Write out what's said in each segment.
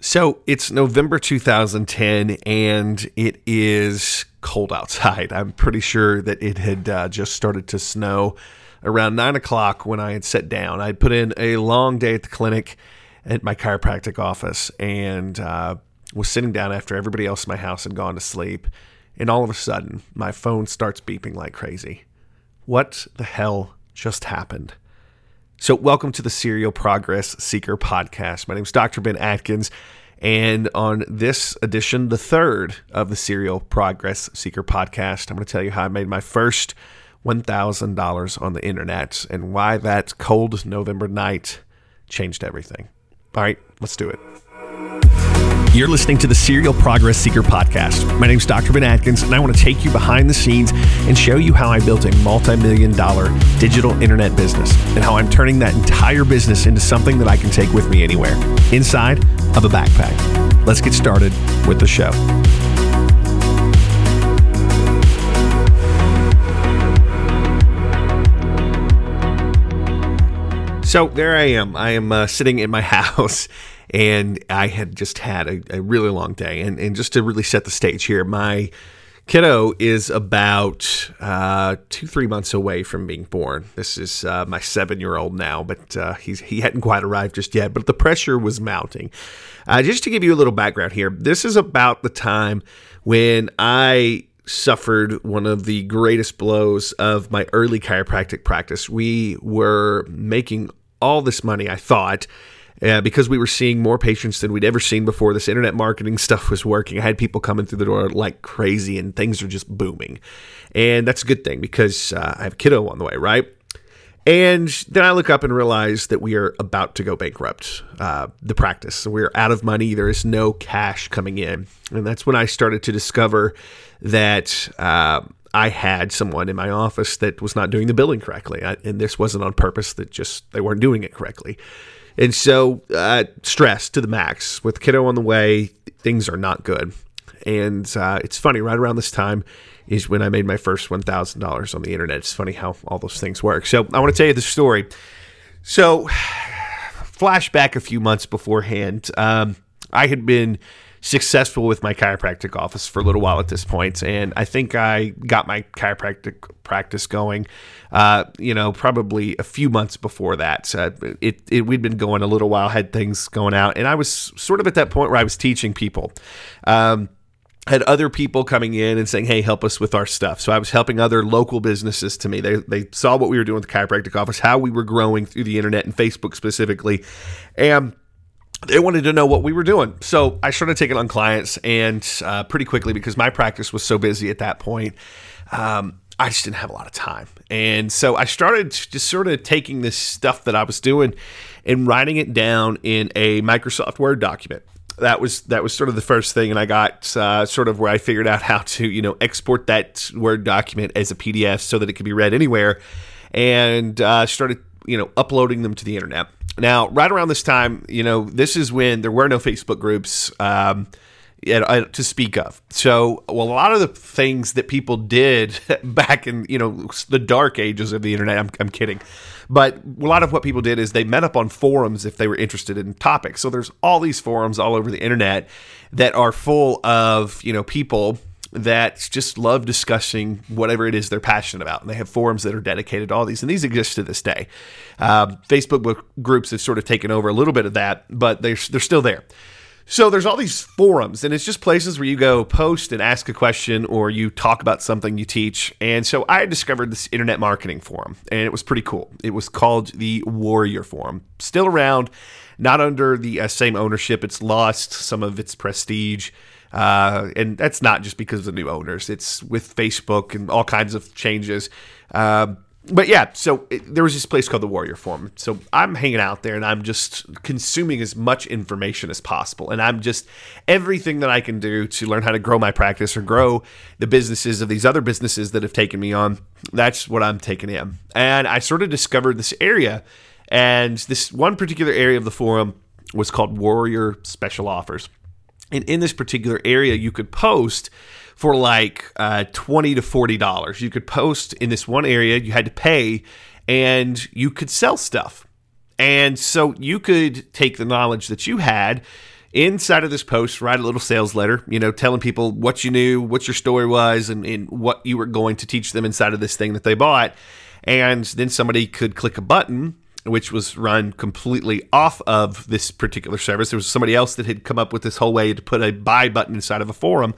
So it's November 2010 and it is cold outside. I'm pretty sure that it had uh, just started to snow around nine o'clock when I had sat down. I'd put in a long day at the clinic at my chiropractic office and uh, was sitting down after everybody else in my house had gone to sleep. And all of a sudden, my phone starts beeping like crazy. What the hell just happened? So, welcome to the Serial Progress Seeker podcast. My name is Dr. Ben Adkins, and on this edition, the third of the Serial Progress Seeker podcast, I'm going to tell you how I made my first $1,000 on the internet and why that cold November night changed everything. All right, let's do it. You're listening to the Serial Progress Seeker podcast. My name is Dr. Ben Adkins, and I want to take you behind the scenes and show you how I built a multi million dollar digital internet business and how I'm turning that entire business into something that I can take with me anywhere inside of a backpack. Let's get started with the show. So there I am. I am uh, sitting in my house and I had just had a, a really long day. And, and just to really set the stage here, my kiddo is about uh, two, three months away from being born. This is uh, my seven year old now, but uh, he's, he hadn't quite arrived just yet, but the pressure was mounting. Uh, just to give you a little background here, this is about the time when I suffered one of the greatest blows of my early chiropractic practice. We were making all this money, I thought. Uh, because we were seeing more patients than we'd ever seen before. This internet marketing stuff was working. I had people coming through the door like crazy, and things are just booming. And that's a good thing because uh, I have a kiddo on the way, right? And then I look up and realize that we are about to go bankrupt, uh, the practice. We're out of money. There is no cash coming in. And that's when I started to discover that uh, I had someone in my office that was not doing the billing correctly. I, and this wasn't on purpose, that just they weren't doing it correctly. And so, uh, stress to the max. With kiddo on the way, things are not good. And uh, it's funny, right around this time is when I made my first $1,000 on the internet. It's funny how all those things work. So, I want to tell you the story. So, flashback a few months beforehand, um, I had been successful with my chiropractic office for a little while at this point, and I think I got my chiropractic practice going. Uh, you know, probably a few months before that. Uh, it, it we'd been going a little while, had things going out, and I was sort of at that point where I was teaching people. Um, had other people coming in and saying, "Hey, help us with our stuff." So I was helping other local businesses to me. They they saw what we were doing with the chiropractic office, how we were growing through the internet and Facebook specifically, and they wanted to know what we were doing. So I started taking on clients, and uh, pretty quickly because my practice was so busy at that point, um, I just didn't have a lot of time. And so I started just sort of taking this stuff that I was doing and writing it down in a Microsoft Word document. That was that was sort of the first thing, and I got uh, sort of where I figured out how to you know export that Word document as a PDF so that it could be read anywhere, and uh, started you know uploading them to the internet now, right around this time, you know, this is when there were no Facebook groups um, to speak of. So, well, a lot of the things that people did back in, you know, the dark ages of the internet, I'm, I'm kidding. But a lot of what people did is they met up on forums if they were interested in topics. So there's all these forums all over the internet that are full of, you know, people that just love discussing whatever it is they're passionate about. And they have forums that are dedicated to all these, and these exist to this day. Um, Facebook groups have sort of taken over a little bit of that, but they're, they're still there. So there's all these forums, and it's just places where you go post and ask a question or you talk about something you teach. And so I discovered this internet marketing forum, and it was pretty cool. It was called the Warrior Forum, still around, not under the uh, same ownership. It's lost some of its prestige. Uh, and that's not just because of the new owners. It's with Facebook and all kinds of changes. Uh, but yeah, so it, there was this place called the Warrior Forum. So I'm hanging out there and I'm just consuming as much information as possible. And I'm just everything that I can do to learn how to grow my practice or grow the businesses of these other businesses that have taken me on. That's what I'm taking in. And I sort of discovered this area. And this one particular area of the forum was called Warrior Special Offers. And in this particular area, you could post for like uh, 20 to $40. You could post in this one area, you had to pay, and you could sell stuff. And so you could take the knowledge that you had inside of this post, write a little sales letter, you know, telling people what you knew, what your story was, and, and what you were going to teach them inside of this thing that they bought. And then somebody could click a button which was run completely off of this particular service. There was somebody else that had come up with this whole way to put a buy button inside of a forum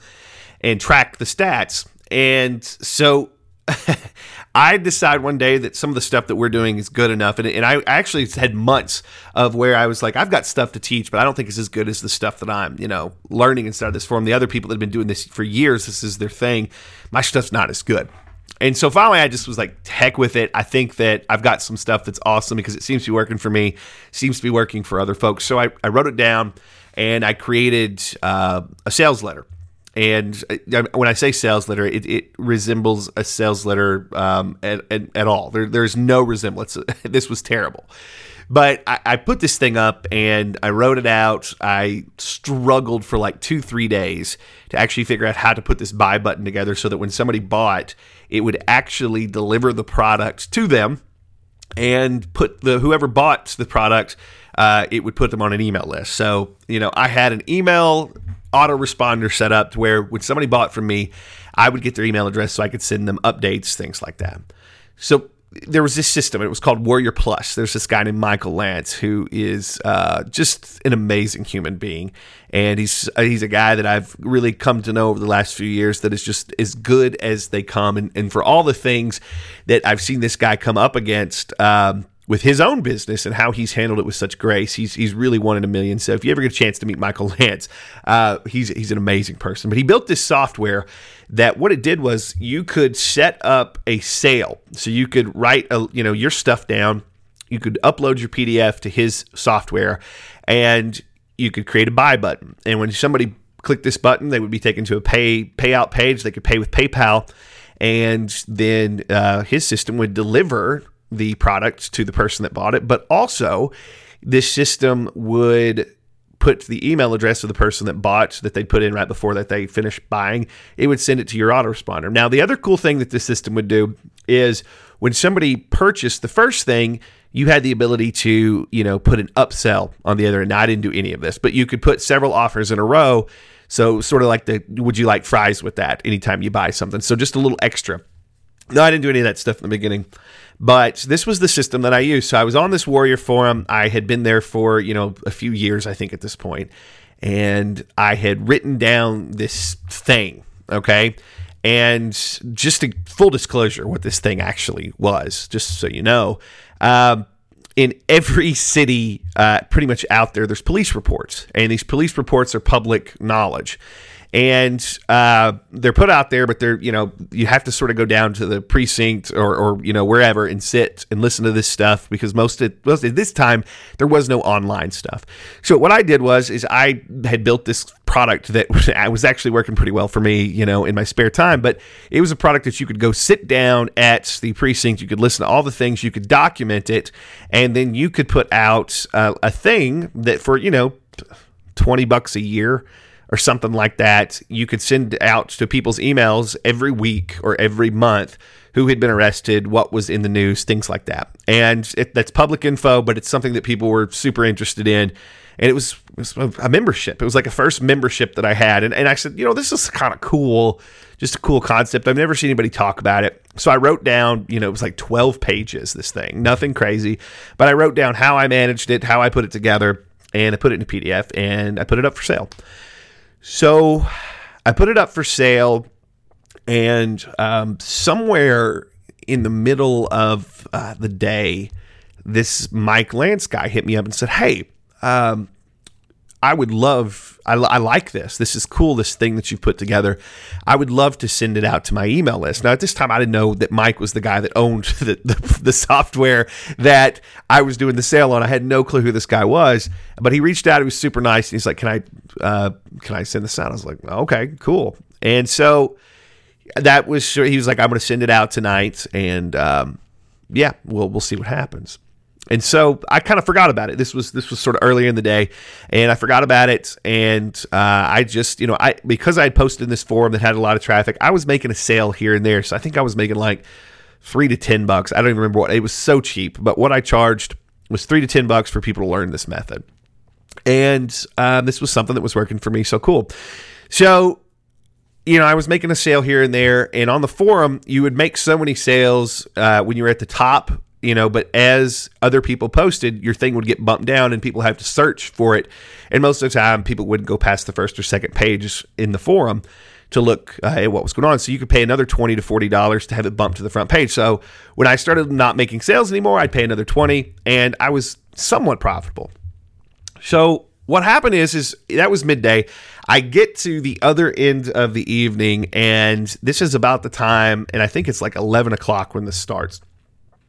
and track the stats. And so I decide one day that some of the stuff that we're doing is good enough. And, and I actually had months of where I was like, I've got stuff to teach, but I don't think it's as good as the stuff that I'm, you know, learning inside of this forum. The other people that have been doing this for years, this is their thing. My stuff's not as good. And so finally, I just was like, heck with it. I think that I've got some stuff that's awesome because it seems to be working for me, seems to be working for other folks. So I, I wrote it down and I created uh, a sales letter. And uh, when I say sales letter, it, it resembles a sales letter um, at, at, at, all. There, there's no resemblance. this was terrible. But I, I, put this thing up and I wrote it out. I struggled for like two, three days to actually figure out how to put this buy button together so that when somebody bought, it would actually deliver the product to them and put the whoever bought the product, uh, it would put them on an email list. So, you know, I had an email autoresponder set up to where when somebody bought from me, I would get their email address so I could send them updates, things like that. So there was this system. It was called Warrior Plus. There's this guy named Michael Lance who is uh, just an amazing human being, and he's uh, he's a guy that I've really come to know over the last few years that is just as good as they come. And, and for all the things that I've seen this guy come up against, um, with his own business and how he's handled it with such grace. He's he's really one in a million. So if you ever get a chance to meet Michael Lance, uh, he's he's an amazing person. But he built this software that what it did was you could set up a sale. So you could write a, you know your stuff down. You could upload your PDF to his software, and you could create a buy button. And when somebody clicked this button, they would be taken to a pay payout page. They could pay with PayPal and then uh, his system would deliver the product to the person that bought it, but also this system would put the email address of the person that bought that they put in right before that they finished buying. It would send it to your autoresponder. Now, the other cool thing that this system would do is when somebody purchased the first thing, you had the ability to, you know, put an upsell on the other end. Now, I didn't do any of this, but you could put several offers in a row. So, sort of like the would you like fries with that anytime you buy something? So, just a little extra. No, I didn't do any of that stuff in the beginning. But this was the system that I used. So I was on this Warrior forum. I had been there for, you know, a few years, I think, at this point. And I had written down this thing, okay? And just a full disclosure, what this thing actually was, just so you know. Um, in every city, uh, pretty much out there, there's police reports, and these police reports are public knowledge and uh, they're put out there, but they're you know you have to sort of go down to the precinct or, or you know wherever and sit and listen to this stuff because most of, most at this time there was no online stuff. So what I did was is I had built this product that was actually working pretty well for me, you know, in my spare time. But it was a product that you could go sit down at the precinct, you could listen to all the things, you could document it, and then you could put out uh, a thing that for you know twenty bucks a year or something like that, you could send out to people's emails every week or every month who had been arrested, what was in the news, things like that. And it, that's public info, but it's something that people were super interested in. And it was, it was a membership. It was like a first membership that I had. And, and I said, you know, this is kind of cool, just a cool concept. I've never seen anybody talk about it. So I wrote down, you know, it was like 12 pages, this thing, nothing crazy. But I wrote down how I managed it, how I put it together, and I put it in a PDF and I put it up for sale. So I put it up for sale, and um, somewhere in the middle of uh, the day, this Mike Lance guy hit me up and said, Hey, um, I would love, I, I, like this. This is cool, this thing that you've put together. I would love to send it out to my email list. Now, at this time, I didn't know that Mike was the guy that owned the, the, the software that I was doing the sale on. I had no clue who this guy was, but he reached out. He was super nice. And he's like, Can I, uh, can I send this out? I was like, Okay, cool. And so that was, he was like, I'm going to send it out tonight. And, um, yeah, we'll, we'll see what happens. And so I kind of forgot about it. This was this was sort of earlier in the day, and I forgot about it. And uh, I just you know I because I had posted in this forum that had a lot of traffic, I was making a sale here and there. So I think I was making like three to ten bucks. I don't even remember what it was so cheap, but what I charged was three to ten bucks for people to learn this method. And uh, this was something that was working for me. So cool. So, you know, I was making a sale here and there. And on the forum, you would make so many sales uh, when you were at the top, you know, but as other people posted, your thing would get bumped down and people have to search for it. And most of the time, people wouldn't go past the first or second page in the forum to look uh, at what was going on. So you could pay another twenty to forty dollars to have it bumped to the front page. So when I started not making sales anymore, I'd pay another twenty, and I was somewhat profitable. So what happened is is that was midday. I get to the other end of the evening, and this is about the time, and I think it's like eleven o'clock when this starts.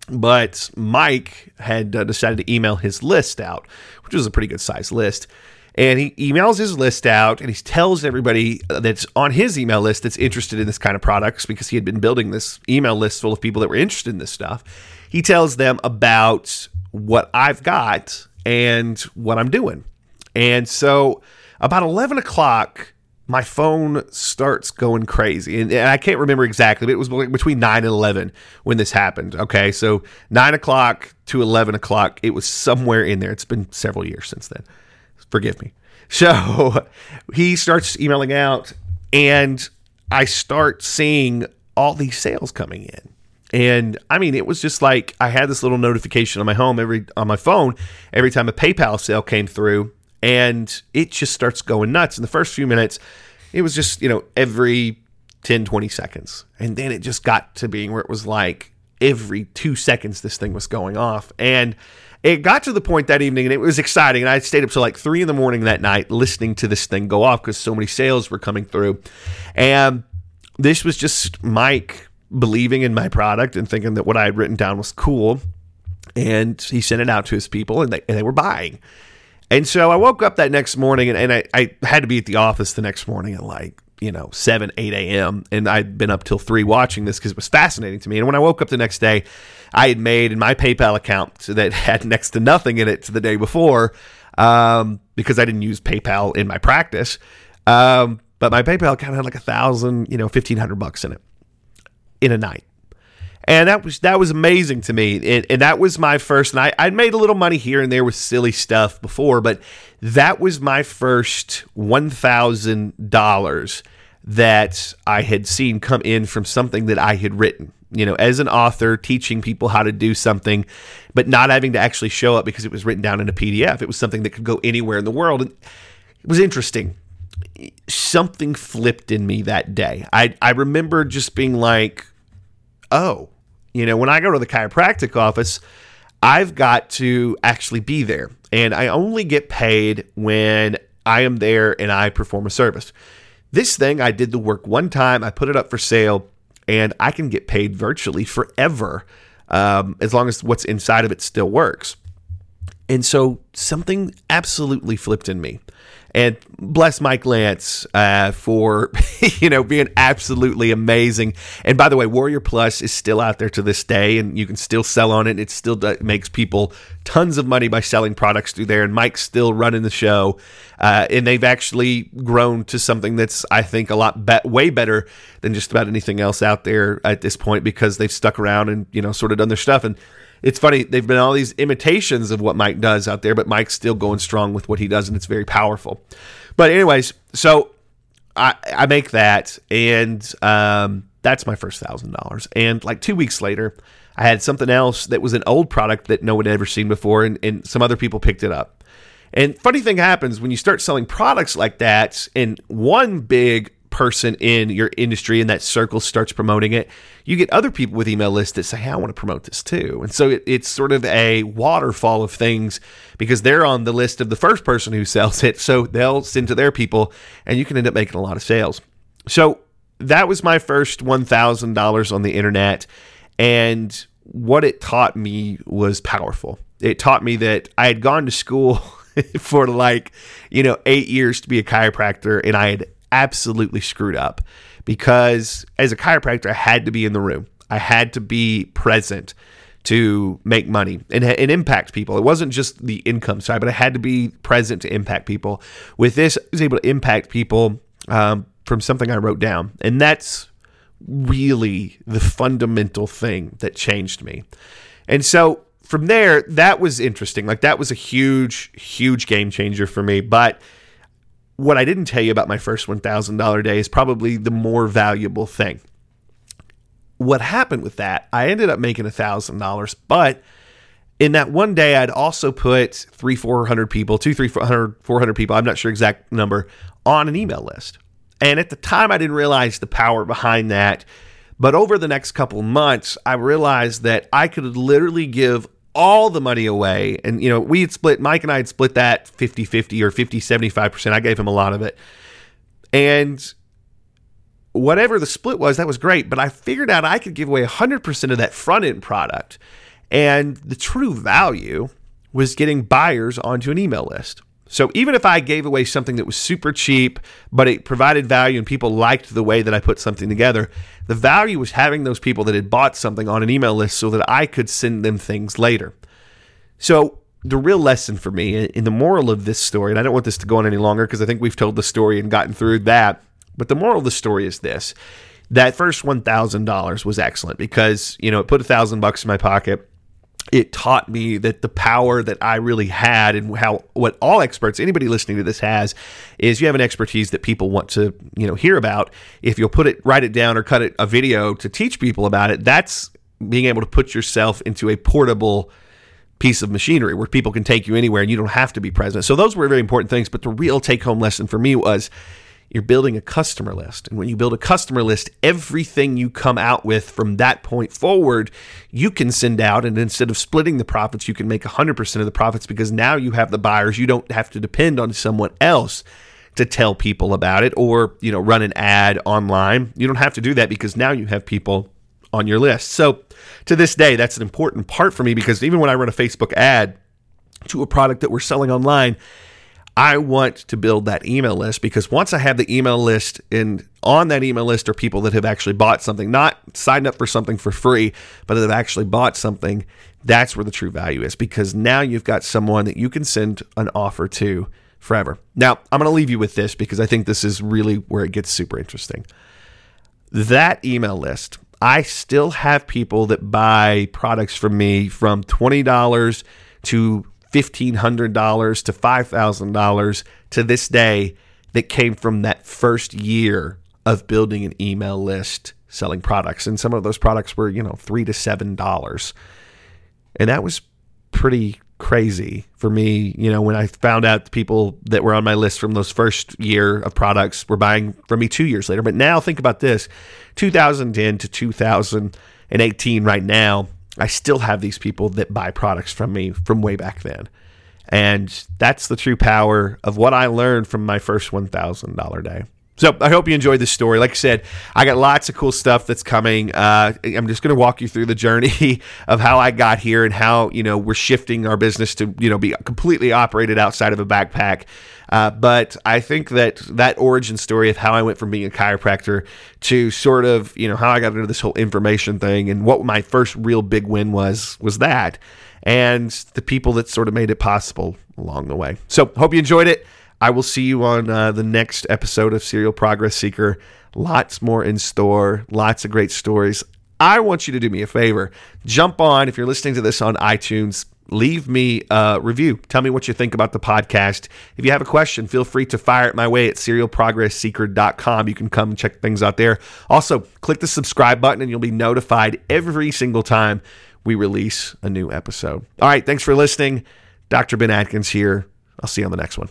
But Mike had uh, decided to email his list out, which was a pretty good sized list. And he emails his list out and he tells everybody that's on his email list that's interested in this kind of products because he had been building this email list full of people that were interested in this stuff. He tells them about what I've got and what I'm doing. And so about 11 o'clock, my phone starts going crazy. And, and, I can't remember exactly, but it was between 9 and 11 when this happened. Okay. So 9 o'clock to 11 o'clock, it was somewhere in there. It's been several years since then. Forgive me. So he starts emailing out, and I start seeing all these sales coming in. And I mean, it was just like I had this little notification on my home every on my phone every time a PayPal sale came through, and it just starts going nuts. In the first few minutes, it was just, you know, every 10, 20 seconds. And then it just got to being where it was like every two seconds this thing was going off. And it got to the point that evening and it was exciting. And I stayed up till like three in the morning that night listening to this thing go off because so many sales were coming through. And this was just Mike believing in my product and thinking that what I had written down was cool. And he sent it out to his people and they, and they were buying. And so I woke up that next morning and, and I, I had to be at the office the next morning at like you know, 7, 8 a.m. And I'd been up till 3 watching this because it was fascinating to me. And when I woke up the next day, I had made in my PayPal account that had next to nothing in it to the day before um, because I didn't use PayPal in my practice. Um, but my PayPal account had like a thousand, you know, 1500 bucks in it in a night. And that was that was amazing to me, and, and that was my first. And I I'd made a little money here and there with silly stuff before, but that was my first one thousand dollars that I had seen come in from something that I had written. You know, as an author, teaching people how to do something, but not having to actually show up because it was written down in a PDF. It was something that could go anywhere in the world. And it was interesting. Something flipped in me that day. I, I remember just being like, oh, you know, when I go to the chiropractic office, I've got to actually be there. And I only get paid when I am there and I perform a service. This thing, I did the work one time, I put it up for sale, and I can get paid virtually forever um, as long as what's inside of it still works. And so something absolutely flipped in me. And bless Mike Lance uh, for you know being absolutely amazing. And by the way, Warrior Plus is still out there to this day, and you can still sell on it. It still makes people tons of money by selling products through there. And Mike's still running the show, uh, and they've actually grown to something that's I think a lot be- way better than just about anything else out there at this point because they've stuck around and you know sort of done their stuff and it's funny they've been all these imitations of what Mike does out there, but Mike's still going strong with what he does, and it's very powerful. But anyways, so I I make that, and um, that's my first thousand dollars. And like two weeks later, I had something else that was an old product that no one had ever seen before, and, and some other people picked it up. And funny thing happens when you start selling products like that, and one big person in your industry and that circle starts promoting it, you get other people with email lists that say, hey, I want to promote this too. And so it, it's sort of a waterfall of things because they're on the list of the first person who sells it. So they'll send to their people and you can end up making a lot of sales. So that was my first $1,000 on the internet. And what it taught me was powerful. It taught me that I had gone to school for like, you know, eight years to be a chiropractor and I had absolutely screwed up because as a chiropractor, I had to be in the room. I had to be present to make money and, and impact people. It wasn't just the income side, but I had to be present to impact people. With this, I was able to impact people um, from something I wrote down. And that's really the fundamental thing that changed me. And so from there, that was interesting. Like that was a huge, huge game changer for me. But what I didn't tell you about my first $1,000 day is probably the more valuable thing. What happened with that, I ended up making $1,000, but in that one day, I'd also put three, 400 people, two, three, 400, 400 people, I'm not sure exact number, on an email list. And at the time, I didn't realize the power behind that. But over the next couple months, I realized that I could literally give all the money away. And, you know, we had split, Mike and I had split that 50 50 or 50 75%. I gave him a lot of it. And whatever the split was, that was great. But I figured out I could give away 100% of that front end product. And the true value was getting buyers onto an email list. So even if I gave away something that was super cheap, but it provided value and people liked the way that I put something together, the value was having those people that had bought something on an email list so that I could send them things later. So the real lesson for me in the moral of this story, and I don't want this to go on any longer because I think we've told the story and gotten through that, but the moral of the story is this. That first $1,000 was excellent because, you know, it put a thousand bucks in my pocket it taught me that the power that I really had and how what all experts, anybody listening to this has, is you have an expertise that people want to you know hear about. If you'll put it, write it down, or cut it a video to teach people about it, that's being able to put yourself into a portable piece of machinery where people can take you anywhere and you don't have to be present. So those were very important things. But the real take home lesson for me was you're building a customer list. And when you build a customer list, everything you come out with from that point forward, you can send out. And instead of splitting the profits, you can make 100% of the profits because now you have the buyers. You don't have to depend on someone else to tell people about it or, you know, run an ad online. You don't have to do that because now you have people on your list. So to this day, that's an important part for me because even when I run a Facebook ad to a product that we're selling online, I want to build that email list because once I have the email list and on that email list are people that have actually bought something, not signed up for something for free, but that have actually bought something, that's where the true value is because now you've got someone that you can send an offer to forever. Now, I'm going to leave you with this because I think this is really where it gets super interesting. That email list, I still have people that buy products from me from $20 to $1,500 to $5,000 to this day that came from that first year of building an email list selling products. And some of those products were, you know, three to seven dollars. And that was pretty crazy for me, you know, when I found out the people that were on my list from those first year of products were buying from me two years later. But now think about this 2010 to 2018 right now, I still have these people that buy products from me from way back then. And that's the true power of what I learned from my first $1,000 day. So I hope you enjoyed this story. Like I said, I got lots of cool stuff that's coming. Uh, I'm just going to walk you through the journey of how I got here and how you know we're shifting our business to you know be completely operated outside of a backpack. Uh, but I think that that origin story of how I went from being a chiropractor to sort of you know how I got into this whole information thing and what my first real big win was was that and the people that sort of made it possible along the way. So hope you enjoyed it. I will see you on uh, the next episode of Serial Progress Seeker. Lots more in store, lots of great stories. I want you to do me a favor. Jump on, if you're listening to this on iTunes, leave me a review. Tell me what you think about the podcast. If you have a question, feel free to fire it my way at serialprogressseeker.com. You can come and check things out there. Also, click the subscribe button and you'll be notified every single time we release a new episode. All right, thanks for listening. Dr. Ben Adkins here. I'll see you on the next one.